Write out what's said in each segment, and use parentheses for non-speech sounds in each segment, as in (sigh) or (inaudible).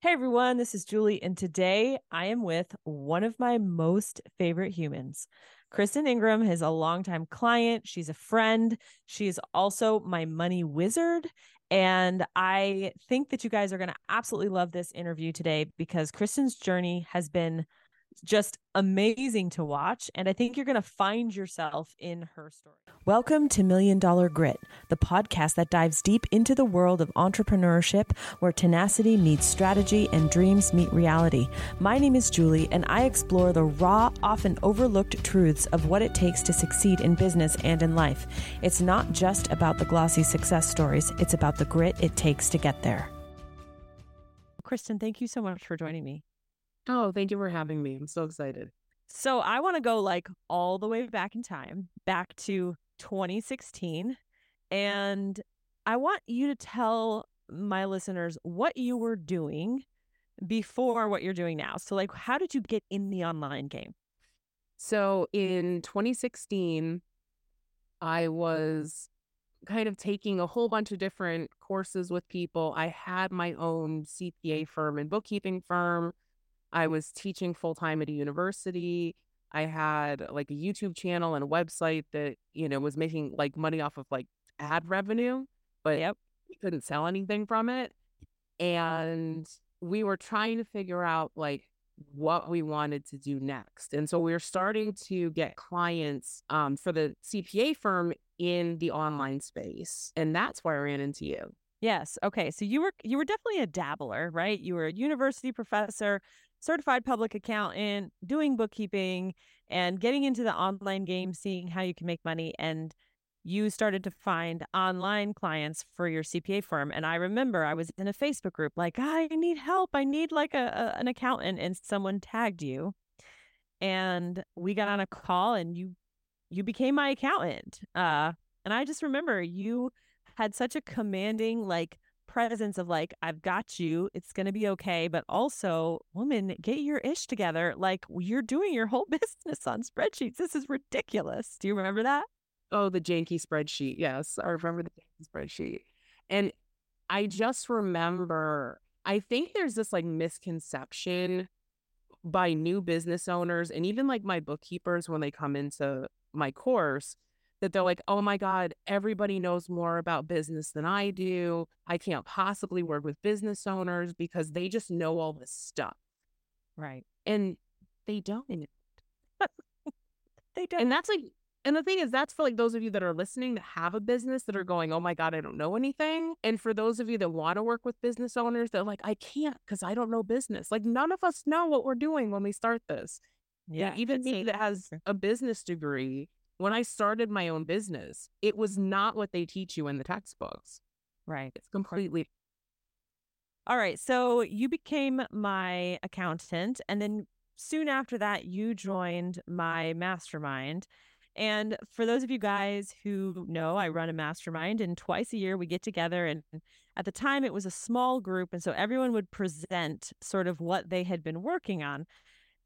Hey everyone, this is Julie, and today I am with one of my most favorite humans. Kristin Ingram is a longtime client. She's a friend. She is also my money wizard. And I think that you guys are going to absolutely love this interview today because Kristin's journey has been just amazing to watch. And I think you're going to find yourself in her story. Welcome to Million Dollar Grit, the podcast that dives deep into the world of entrepreneurship where tenacity meets strategy and dreams meet reality. My name is Julie, and I explore the raw, often overlooked truths of what it takes to succeed in business and in life. It's not just about the glossy success stories, it's about the grit it takes to get there. Kristin, thank you so much for joining me. Oh, thank you for having me. I'm so excited. So I want to go like all the way back in time, back to 2016. And I want you to tell my listeners what you were doing before what you're doing now. So, like, how did you get in the online game? So, in 2016, I was kind of taking a whole bunch of different courses with people. I had my own CPA firm and bookkeeping firm. I was teaching full time at a university. I had like a YouTube channel and a website that, you know, was making like money off of like ad revenue, but yep. we couldn't sell anything from it. And we were trying to figure out like what we wanted to do next. And so we were starting to get clients um, for the CPA firm in the online space. And that's why I ran into you. Yes. Okay. So you were you were definitely a dabbler, right? You were a university professor certified public accountant, doing bookkeeping, and getting into the online game, seeing how you can make money. And you started to find online clients for your CPA firm. And I remember I was in a Facebook group, like, I need help. I need like a, a an accountant. And someone tagged you. And we got on a call and you you became my accountant. Uh, and I just remember you had such a commanding, like presence of like, I've got you, it's going to be okay. But also, woman, get your ish together. Like, you're doing your whole (laughs) business on spreadsheets. This is ridiculous. Do you remember that? Oh, the janky spreadsheet. Yes, I remember the janky spreadsheet. And I just remember, I think there's this like misconception by new business owners and even like my bookkeepers when they come into my course that they're like, oh my God, everybody knows more about business than I do. I can't possibly work with business owners because they just know all this stuff. Right. And they don't. (laughs) they don't. And that's like, and the thing is, that's for like those of you that are listening that have a business that are going, oh my God, I don't know anything. And for those of you that want to work with business owners, they're like, I can't because I don't know business. Like none of us know what we're doing when we start this. Yeah. even me that has a business degree, when I started my own business, it was not what they teach you in the textbooks. Right. It's completely. All right. So you became my accountant. And then soon after that, you joined my mastermind. And for those of you guys who know, I run a mastermind, and twice a year we get together. And at the time, it was a small group. And so everyone would present sort of what they had been working on.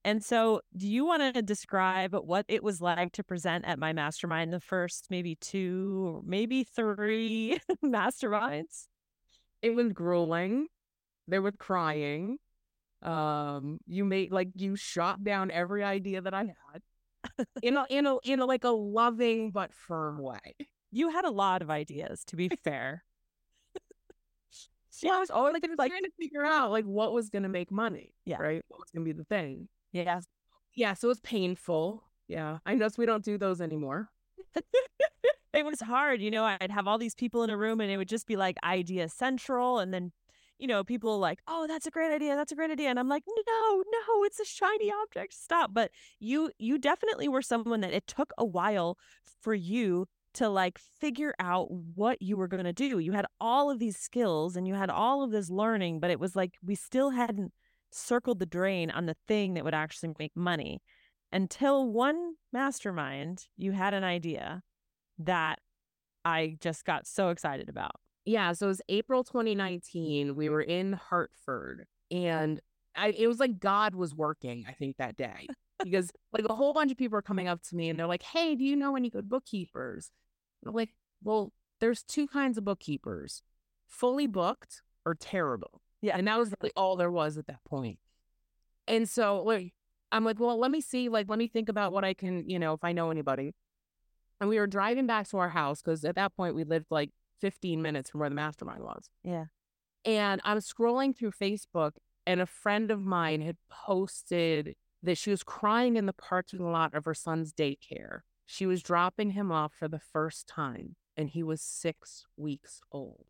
And so, do you want to describe what it was like to present at my mastermind the first maybe two, or maybe three (laughs) masterminds? It was grueling. There was crying. Um, you made like you shot down every idea that I had in a in a in a like a loving but firm way. You had a lot of ideas, to be (laughs) fair. yeah, I was always like, (laughs) like trying to figure out like what was gonna make money. Yeah. Right. What was gonna be the thing. Yeah. Yeah. So it was painful. Yeah. I noticed we don't do those anymore. (laughs) it was hard. You know, I'd have all these people in a room and it would just be like idea central. And then, you know, people like, oh, that's a great idea. That's a great idea. And I'm like, no, no, it's a shiny object. Stop. But you, you definitely were someone that it took a while for you to like figure out what you were going to do. You had all of these skills and you had all of this learning, but it was like we still hadn't circled the drain on the thing that would actually make money until one mastermind you had an idea that I just got so excited about. Yeah, so it was April mm-hmm. 2019. We were in Hartford and I, it was like God was working, I think, that day. Because like a whole bunch of people are coming up to me and they're like, Hey, do you know any good bookkeepers? And I'm like, Well, there's two kinds of bookkeepers fully booked or terrible. Yeah. And that was really all there was at that point. And so like I'm like, well, let me see, like, let me think about what I can, you know, if I know anybody. And we were driving back to our house because at that point we lived like 15 minutes from where the mastermind was. Yeah. And I'm scrolling through Facebook and a friend of mine had posted that she was crying in the parking lot of her son's daycare. She was dropping him off for the first time and he was six weeks old.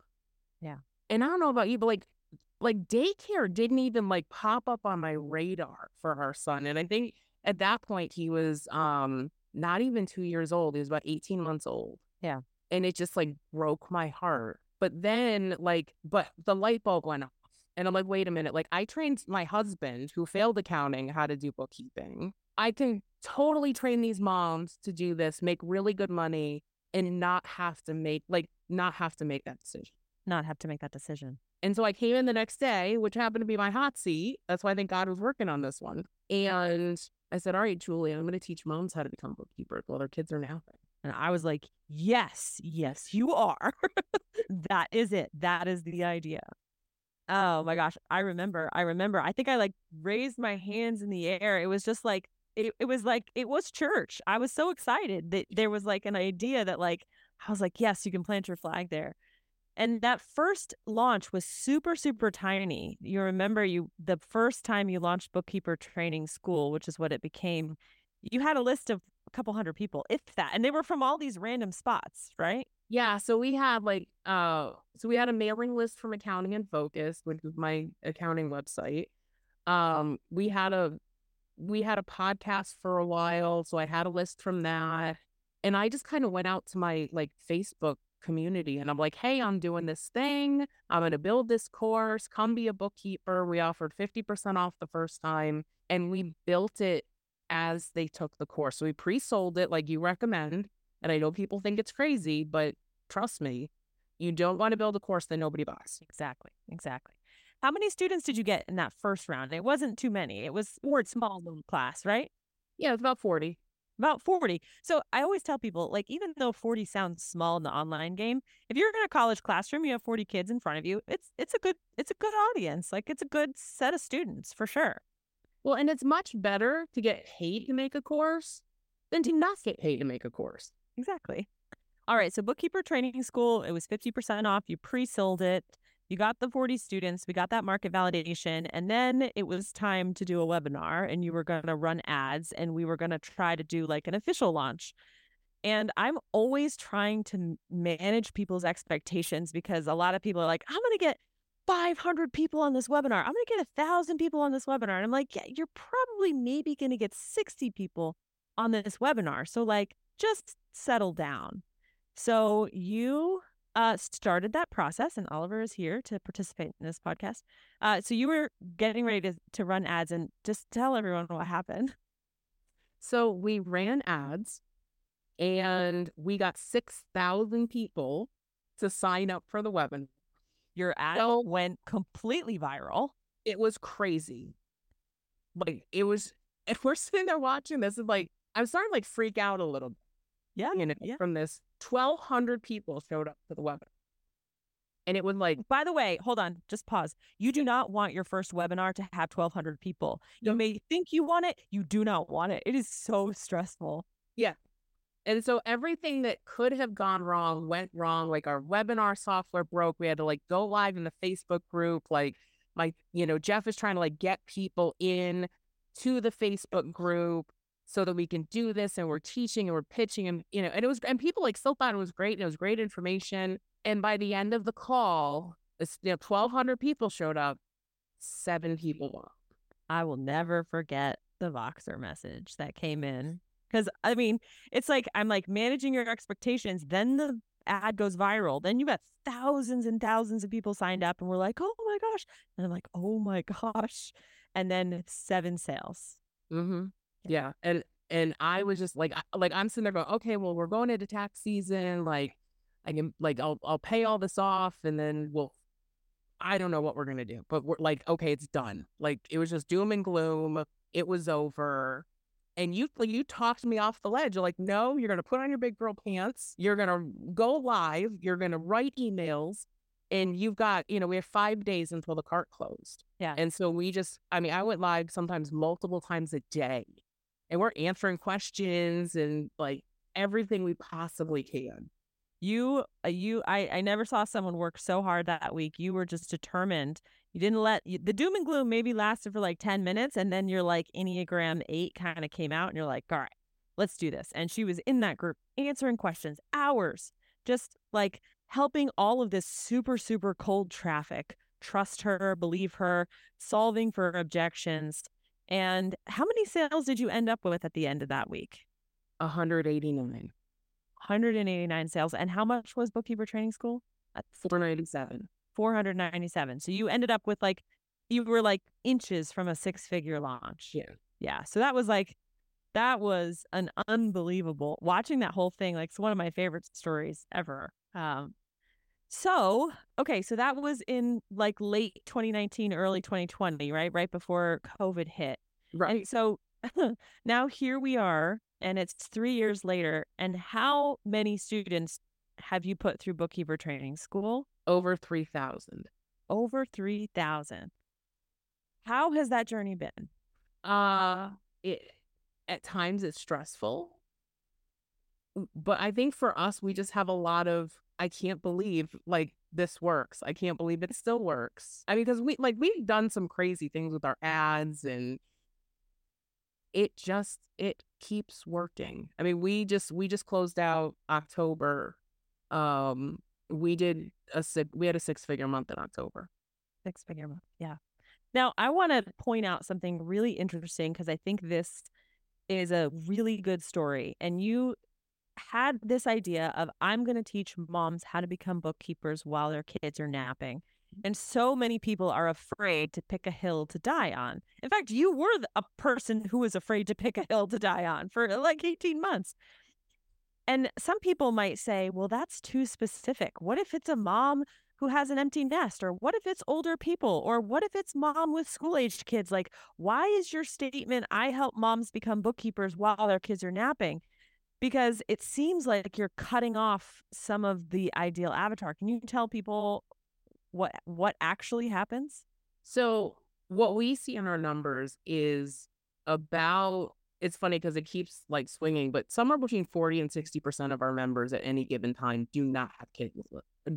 Yeah. And I don't know about you, but like like daycare didn't even like pop up on my radar for our son. And I think at that point he was um not even two years old. He was about 18 months old. Yeah. And it just like broke my heart. But then like, but the light bulb went off. And I'm like, wait a minute. Like I trained my husband who failed accounting how to do bookkeeping. I can totally train these moms to do this, make really good money and not have to make like not have to make that decision. Not have to make that decision. And so I came in the next day, which happened to be my hot seat. That's why I think God was working on this one. And I said, All right, Julie, I'm going to teach moms how to become bookkeepers while their kids are napping. And I was like, Yes, yes, you are. (laughs) that is it. That is the idea. Oh my gosh. I remember. I remember. I think I like raised my hands in the air. It was just like, it, it was like, it was church. I was so excited that there was like an idea that, like, I was like, Yes, you can plant your flag there. And that first launch was super, super tiny. You remember you the first time you launched Bookkeeper Training School, which is what it became, you had a list of a couple hundred people, if that. And they were from all these random spots, right? Yeah. So we had like uh so we had a mailing list from Accounting in Focus, which was my accounting website. Um we had a we had a podcast for a while, so I had a list from that. And I just kind of went out to my like Facebook community. And I'm like, hey, I'm doing this thing. I'm going to build this course. Come be a bookkeeper. We offered 50% off the first time and we built it as they took the course. So we pre sold it like you recommend. And I know people think it's crazy, but trust me, you don't want to build a course that nobody buys. Exactly. Exactly. How many students did you get in that first round? It wasn't too many. It was more small little class, right? Yeah, it's about 40 about 40. So I always tell people, like, even though 40 sounds small in the online game, if you're in a college classroom, you have 40 kids in front of you, it's it's a good it's a good audience. Like it's a good set of students for sure. Well, and it's much better to get paid to make a course than to not get paid to make a course. Exactly. All right. So bookkeeper training school, it was 50% off. You pre-sold it you got the 40 students, we got that market validation, and then it was time to do a webinar and you were going to run ads and we were going to try to do like an official launch. And I'm always trying to manage people's expectations because a lot of people are like, I'm going to get 500 people on this webinar. I'm going to get a thousand people on this webinar. And I'm like, yeah, you're probably maybe going to get 60 people on this webinar. So, like, just settle down. So, you uh, started that process, and Oliver is here to participate in this podcast. Uh, so you were getting ready to, to run ads, and just tell everyone what happened. So we ran ads, and we got six thousand people to sign up for the webinar. Your ad so, went completely viral. It was crazy. Like it was. If we're sitting there watching this, is like I'm starting to like freak out a little bit. Yeah, you know, yeah. from this 1,200 people showed up to the webinar. And it was like, mm. by the way, hold on, just pause. You do not want your first webinar to have 1,200 people. You may think you want it, you do not want it. It is so stressful. Yeah. And so everything that could have gone wrong went wrong. Like our webinar software broke. We had to like go live in the Facebook group. Like, my, you know, Jeff is trying to like get people in to the Facebook group so that we can do this and we're teaching and we're pitching and you know and it was and people like still thought it was great and it was great information and by the end of the call this you know 1200 people showed up seven people walked i will never forget the voxer message that came in because i mean it's like i'm like managing your expectations then the ad goes viral then you got thousands and thousands of people signed up and we're like oh my gosh and i'm like oh my gosh and then seven sales mm-hmm. Yeah. And and I was just like like I'm sitting there going, okay, well, we're going into tax season. Like I can like I'll I'll pay all this off and then we'll I don't know what we're gonna do. But we're like, okay, it's done. Like it was just doom and gloom. It was over. And you like you talked me off the ledge. You're like, no, you're gonna put on your big girl pants. You're gonna go live. You're gonna write emails, and you've got, you know, we have five days until the cart closed. Yeah. And so we just, I mean, I went live sometimes multiple times a day and we're answering questions and like everything we possibly can. You, uh, you, I, I never saw someone work so hard that week. You were just determined. You didn't let you, the doom and gloom maybe lasted for like 10 minutes. And then you're like Enneagram eight kind of came out and you're like, all right, let's do this. And she was in that group answering questions, hours, just like helping all of this super, super cold traffic trust her, believe her, solving for objections. And how many sales did you end up with at the end of that week? 189. 189 sales. And how much was bookkeeper training school? 497. 497. So you ended up with like, you were like inches from a six figure launch. Yeah. Yeah. So that was like, that was an unbelievable watching that whole thing. Like, it's one of my favorite stories ever. Um, so, okay, so that was in like late 2019, early 2020, right? Right before COVID hit. Right. And so (laughs) now here we are, and it's three years later. And how many students have you put through bookkeeper training school? Over 3,000. Over 3,000. How has that journey been? Uh, it at times it's stressful. But I think for us, we just have a lot of I can't believe like this works. I can't believe it still works. I mean, because we like we've done some crazy things with our ads and it just it keeps working. I mean, we just we just closed out October. Um, we did a we had a six figure month in October. Six figure month, yeah. Now I want to point out something really interesting because I think this is a really good story, and you had this idea of I'm going to teach moms how to become bookkeepers while their kids are napping. Mm. And so many people are afraid to pick a hill to die on. In fact, you were a person who was afraid to pick a hill to die on for like 18 months. And some people might say, well, that's too specific. What if it's a mom who has an empty nest? Or what if it's older people? Or what if it's mom with school aged kids? Like, why is your statement, I help moms become bookkeepers while their kids are napping? Because it seems like you're cutting off some of the ideal avatar. Can you tell people what what actually happens? So what we see in our numbers is about it's funny because it keeps like swinging, but somewhere between 40 and 60% of our members at any given time do not have kids,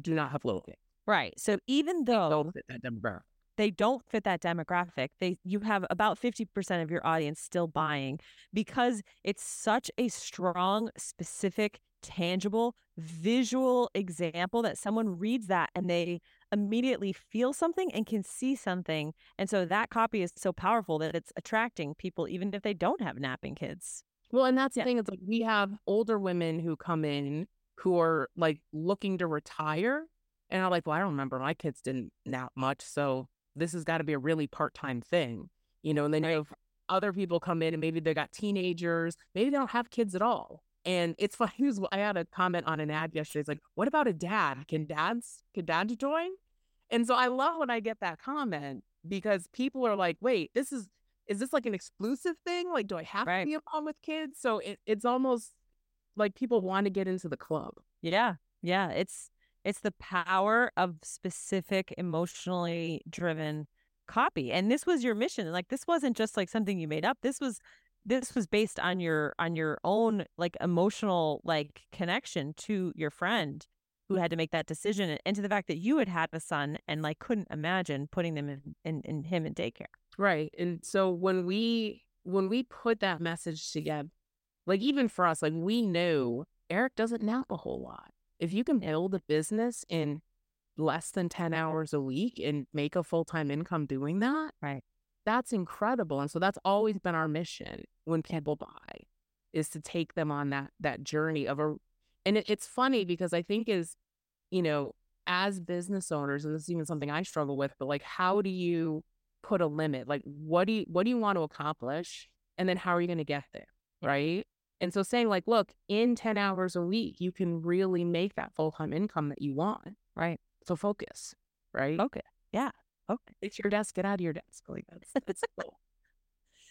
do not have little kids. Right. So even though that demographic they don't fit that demographic they you have about 50% of your audience still buying because it's such a strong specific tangible visual example that someone reads that and they immediately feel something and can see something and so that copy is so powerful that it's attracting people even if they don't have napping kids well and that's yeah. the thing it's like we have older women who come in who are like looking to retire and I'm like well i don't remember my kids didn't nap much so this has got to be a really part time thing, you know. And then you have other people come in and maybe they got teenagers, maybe they don't have kids at all. And it's (laughs) funny. I had a comment on an ad yesterday. It's like, what about a dad? Can dads can dads join? And so I love when I get that comment because people are like, wait, this is is this like an exclusive thing? Like, do I have right. to be a mom with kids? So it, it's almost like people want to get into the club. Yeah. Yeah. It's it's the power of specific emotionally driven copy. And this was your mission. Like this wasn't just like something you made up. This was this was based on your on your own like emotional like connection to your friend who had to make that decision and to the fact that you had had a son and like couldn't imagine putting them in, in, in him in daycare. Right. And so when we when we put that message together, like even for us, like we knew Eric doesn't nap a whole lot if you can build a business in less than 10 hours a week and make a full-time income doing that, right? That's incredible. And so that's always been our mission when people buy is to take them on that that journey of a and it, it's funny because I think is, you know, as business owners, and this is even something I struggle with, but like how do you put a limit? Like what do you what do you want to accomplish? And then how are you going to get there? Right. And so saying like, look, in 10 hours a week, you can really make that full-time income that you want. Right. So focus, right? Okay. Yeah. Okay. It's your desk. Get out of your desk. Like that's, that's cool.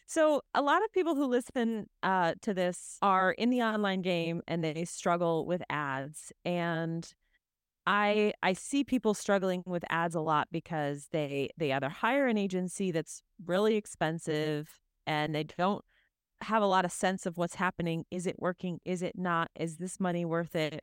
So a lot of people who listen uh, to this are in the online game and they struggle with ads. And I I see people struggling with ads a lot because they they either hire an agency that's really expensive and they don't have a lot of sense of what's happening. Is it working? Is it not? Is this money worth it?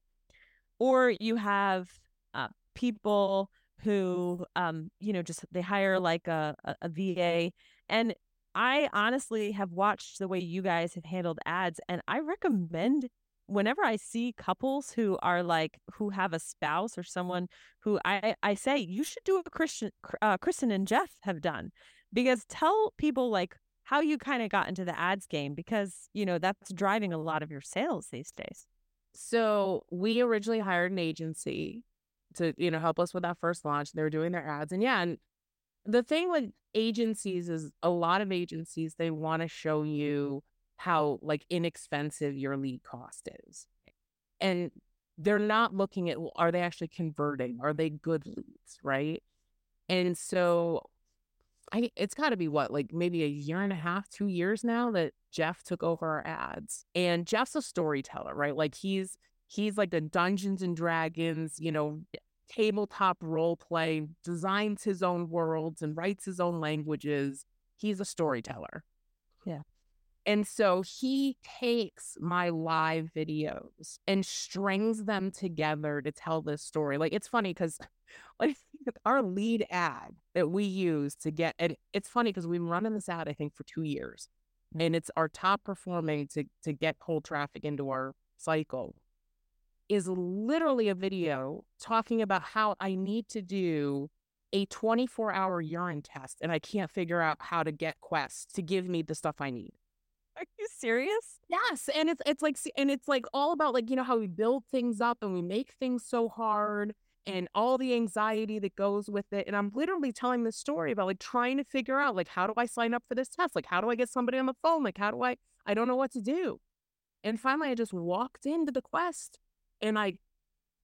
Or you have uh, people who, um, you know, just they hire like a, a, a VA. And I honestly have watched the way you guys have handled ads, and I recommend whenever I see couples who are like who have a spouse or someone who I I say you should do what Christian uh, Kristin and Jeff have done because tell people like how you kind of got into the ads game because you know that's driving a lot of your sales these days. So we originally hired an agency to you know help us with that first launch. They were doing their ads, and yeah, and the thing with agencies is a lot of agencies they want to show you how like inexpensive your lead cost is. And they're not looking at well, are they actually converting? Are they good leads, right? And so I it's got to be what like maybe a year and a half, 2 years now that Jeff took over our ads. And Jeff's a storyteller, right? Like he's he's like a Dungeons and Dragons, you know, tabletop role play, designs his own worlds and writes his own languages. He's a storyteller. Yeah. And so he takes my live videos and strings them together to tell this story. Like it's funny because (laughs) like our lead ad that we use to get and it's funny because we've been running this ad, I think, for two years. Mm-hmm. And it's our top performing to to get cold traffic into our cycle is literally a video talking about how I need to do a 24 hour urine test and I can't figure out how to get Quest to give me the stuff I need. (laughs) Are you serious? Yes, and it's it's like and it's like all about like you know how we build things up and we make things so hard and all the anxiety that goes with it. And I'm literally telling this story about like trying to figure out like how do I sign up for this test? Like how do I get somebody on the phone? Like how do I I don't know what to do. And finally I just walked into the quest and I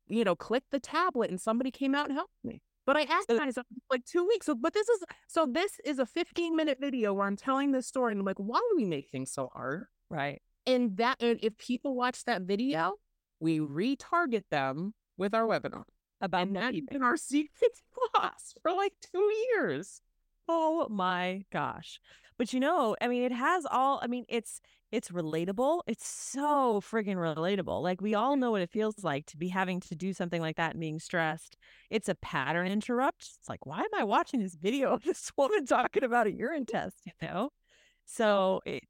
you know clicked the tablet and somebody came out and helped me. But I asked guys like two weeks. So, but this is so this is a 15 minute video where I'm telling this story and I'm like, why do we make things so hard? Right. And that and if people watch that video, we retarget them with our webinar. About and that's been our secret (laughs) sauce for like two years. Oh my gosh. But you know, I mean, it has all, I mean, it's, it's relatable. It's so friggin' relatable. Like we all know what it feels like to be having to do something like that and being stressed. It's a pattern interrupt. It's like, why am I watching this video of this (laughs) woman talking about a urine (laughs) test? You know? So it,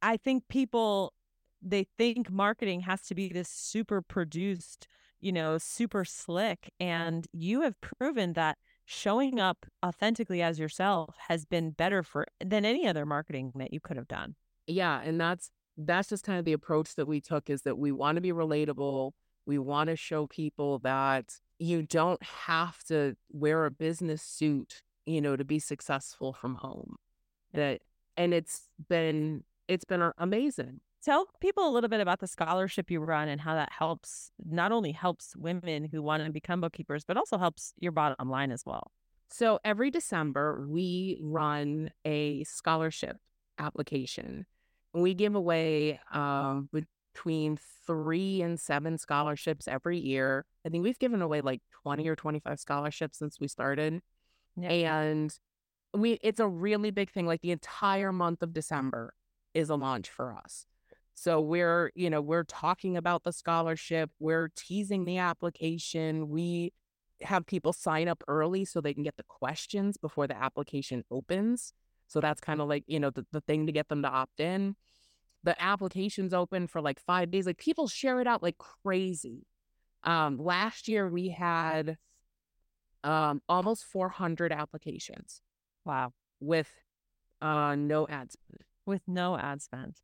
I think people, they think marketing has to be this super produced, you know, super slick. And you have proven that showing up authentically as yourself has been better for than any other marketing that you could have done. Yeah, and that's that's just kind of the approach that we took is that we want to be relatable. We want to show people that you don't have to wear a business suit, you know, to be successful from home. That and it's been it's been amazing. Tell people a little bit about the scholarship you run and how that helps not only helps women who want to become bookkeepers, but also helps your bottom line as well. So every December, we run a scholarship application. We give away um, between three and seven scholarships every year. I think we've given away like 20 or 25 scholarships since we started. Yeah. And we it's a really big thing. Like the entire month of December is a launch for us. So we're, you know, we're talking about the scholarship, we're teasing the application. We have people sign up early so they can get the questions before the application opens. So that's kind of like, you know, the, the thing to get them to opt in. The application's open for like five days. Like people share it out like crazy. Um, last year we had um, almost 400 applications. Wow. With uh, no ad spend. With no ad spend.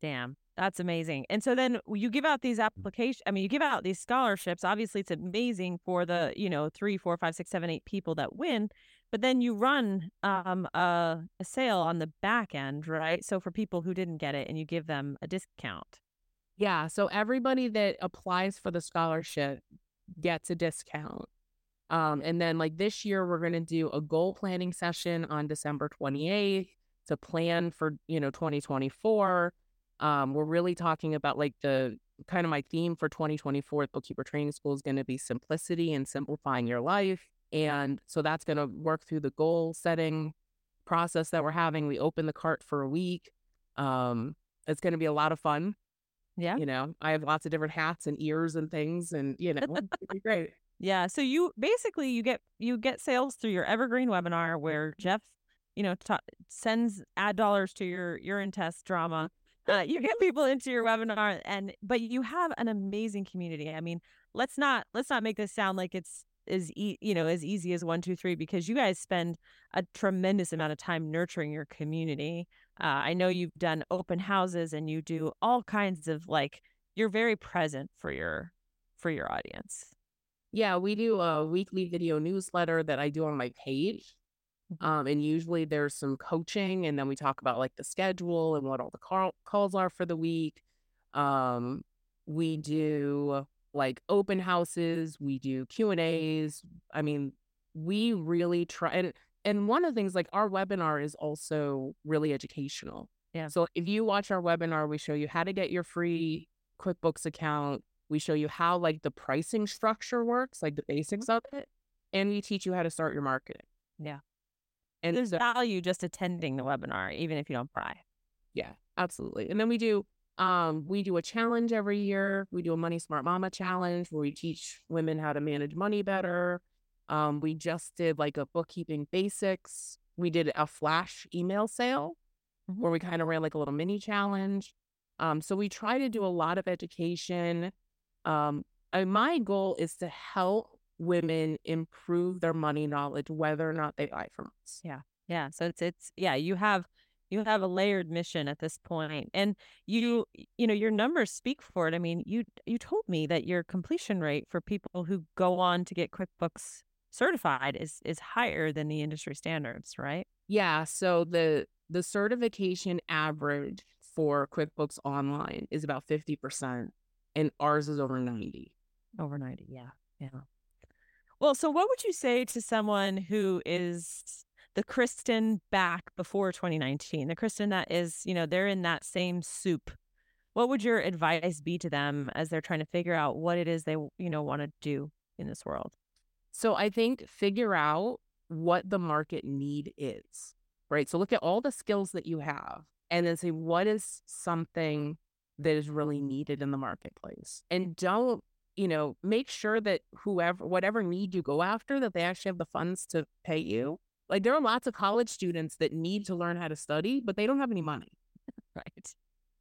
Damn, that's amazing. And so then you give out these applications. I mean, you give out these scholarships. Obviously, it's amazing for the you know three, four, five, six, seven, eight people that win. But then you run um, a, a sale on the back end, right? So for people who didn't get it, and you give them a discount. Yeah. So everybody that applies for the scholarship gets a discount. Um, and then like this year, we're going to do a goal planning session on December 28th to plan for, you know, 2024. Um, we're really talking about like the kind of my theme for 2024 Bookkeeper Training School is going to be simplicity and simplifying your life. And so that's going to work through the goal setting process that we're having. We open the cart for a week. Um, it's going to be a lot of fun. Yeah. You know, I have lots of different hats and ears and things, and you know, great. Yeah. So you basically you get you get sales through your evergreen webinar where Jeff, you know, ta sends ad dollars to your urine test drama. Uh, you get people into your webinar, and but you have an amazing community. I mean, let's not let's not make this sound like it's as you know as easy as one two three because you guys spend a tremendous amount of time nurturing your community. Uh, I know you've done open houses and you do all kinds of like you're very present for your for your audience. Yeah, we do a weekly video newsletter that I do on my page. Um, and usually there's some coaching, and then we talk about like the schedule and what all the call- calls are for the week. Um, we do like open houses, we do Q and A's. I mean, we really try. And, and one of the things, like our webinar is also really educational. Yeah. So if you watch our webinar, we show you how to get your free QuickBooks account. We show you how like the pricing structure works, like the basics of it, and we teach you how to start your marketing. Yeah. And There's so- value just attending the webinar, even if you don't buy. yeah, absolutely. And then we do um we do a challenge every year. We do a Money Smart Mama challenge where we teach women how to manage money better. Um we just did like a bookkeeping basics. We did a flash email sale Mhm. where we kind of ran like a little mini challenge. Um so we try to do a lot of education. Um and my goal is to help women improve their money knowledge whether or not they buy from us. Yeah. Yeah. So it's it's yeah, you have you have a layered mission at this. And you you know, your numbers speak for it. I mean, you you told me that your completion rate for people who go on to get QuickBooks certified is is higher than the industry standards, right? Yeah, so the the certification average for QuickBooks Online is about 50% and ours is over 90. Over 90. Yeah. Yeah. Well, so what would you say to someone who is the Kristin back before 2019, the Kristin that is, you know, they're in that same soup? What would your advice be to them as they're trying to figure out what it is they, you know, want to do in this world? So I think figure out what the market need is, right? So look at all the skills that you have and then say what is something that is really needed in the marketplace. And don't, you know, make sure that whoever whatever need you go after that they actually have the funds to pay you. Like there are lots of college students that need to learn how to study, but they don't have any money. (laughs) Right.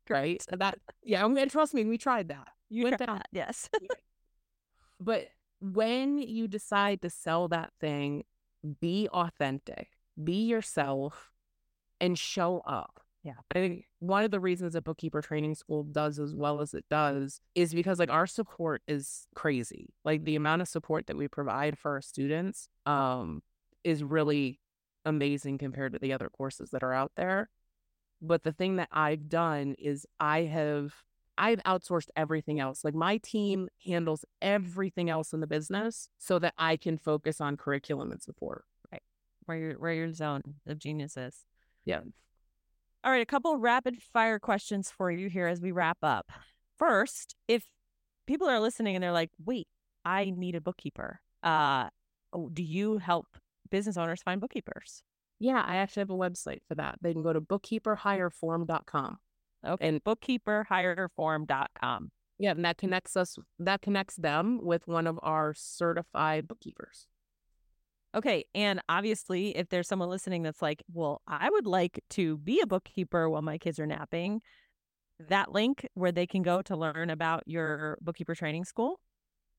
right? And that yeah, I mean, trust me, we tried that. You Went down. that, Yes. But when you decide to sell that thing, be authentic, be yourself, and show up. Yeah. I think one of the reasons that Bookkeeper Training School does as well as it does is because like our support is crazy. Like the amount of support that we provide for our students um is really amazing compared to the other courses that are out there. But the thing that I've done is I have I've outsourced everything else. Like my team handles everything else in the business so that I can focus on curriculum and support. Right. Where your where your zone of genius is. Yeah. All right, a couple rapid fire questions for you here as we wrap up. First, if people are listening and they're like, "Wait, I need a bookkeeper." Uh, oh, do you help business owners find bookkeepers? Yeah, I actually have a website for that. They can go to bookkeeperhireform.com. Okay, and bookkeeperhireform.com. Yeah, and that connects us that connects them with one of our certified bookkeepers. Okay, and obviously, if there's someone listening that's like, "Well, I would like to be a bookkeeper while my kids are napping," that link where they can go to learn about your bookkeeper training school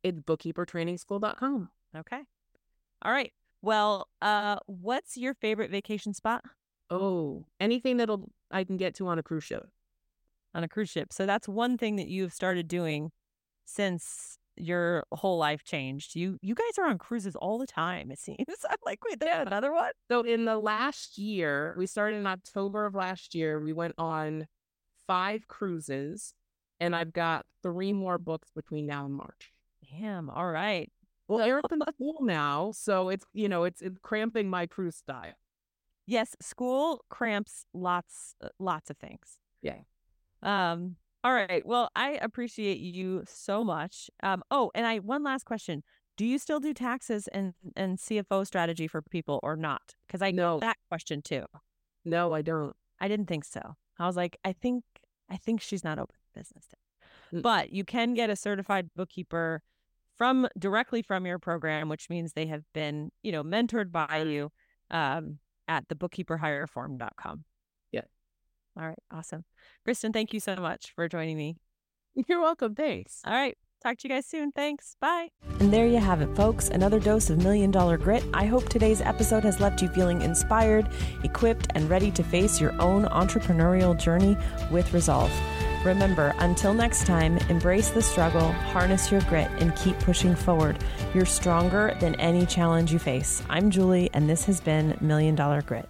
It's bookkeepertrainingschool.com. Okay. All right. Well, uh, what's your favorite vacation spot Oh, anything that'll I can get to on a cruise ship. on a cruise ship? So that's one thing that you've started doing since your whole life changed. You you guys are on cruises all the time, it (laughs) seems. I'm like, wait, there's another one? So in the last year, we started in October of last year. We went on five cruises, and I've got three more books between now and March. Damn. All right. Well, Eric's in (laughs) school now, so it's you know it's it's cramping my cruise style. Yes, school cramps lots uh, lots of things. Yeah. Um All right. Well, I appreciate you so much. Um, oh, and I one last question. Do you still do taxes and and CFO strategy for people or not? Because I know that question too. No, I don't. I didn't think so. I was like, I think I think she's not open for business. Mm. But you can get a certified bookkeeper from directly from your program, which means they have been, you know, mentored by you um, at the bookkeeperhireform.com. Yeah. All right. Awesome. Kristin, thank you so much for joining me. You're welcome. Thanks. All right. Talk to you guys soon. Thanks. Bye. And there you have it, folks. Another dose of Million Dollar Grit. I hope today's episode has left you feeling inspired, equipped, and ready to face your own entrepreneurial journey with resolve. Remember, until next time, embrace the struggle, harness your grit, and keep pushing forward. You're stronger than any challenge you face. I'm Julie, and this has been Million Dollar Grit.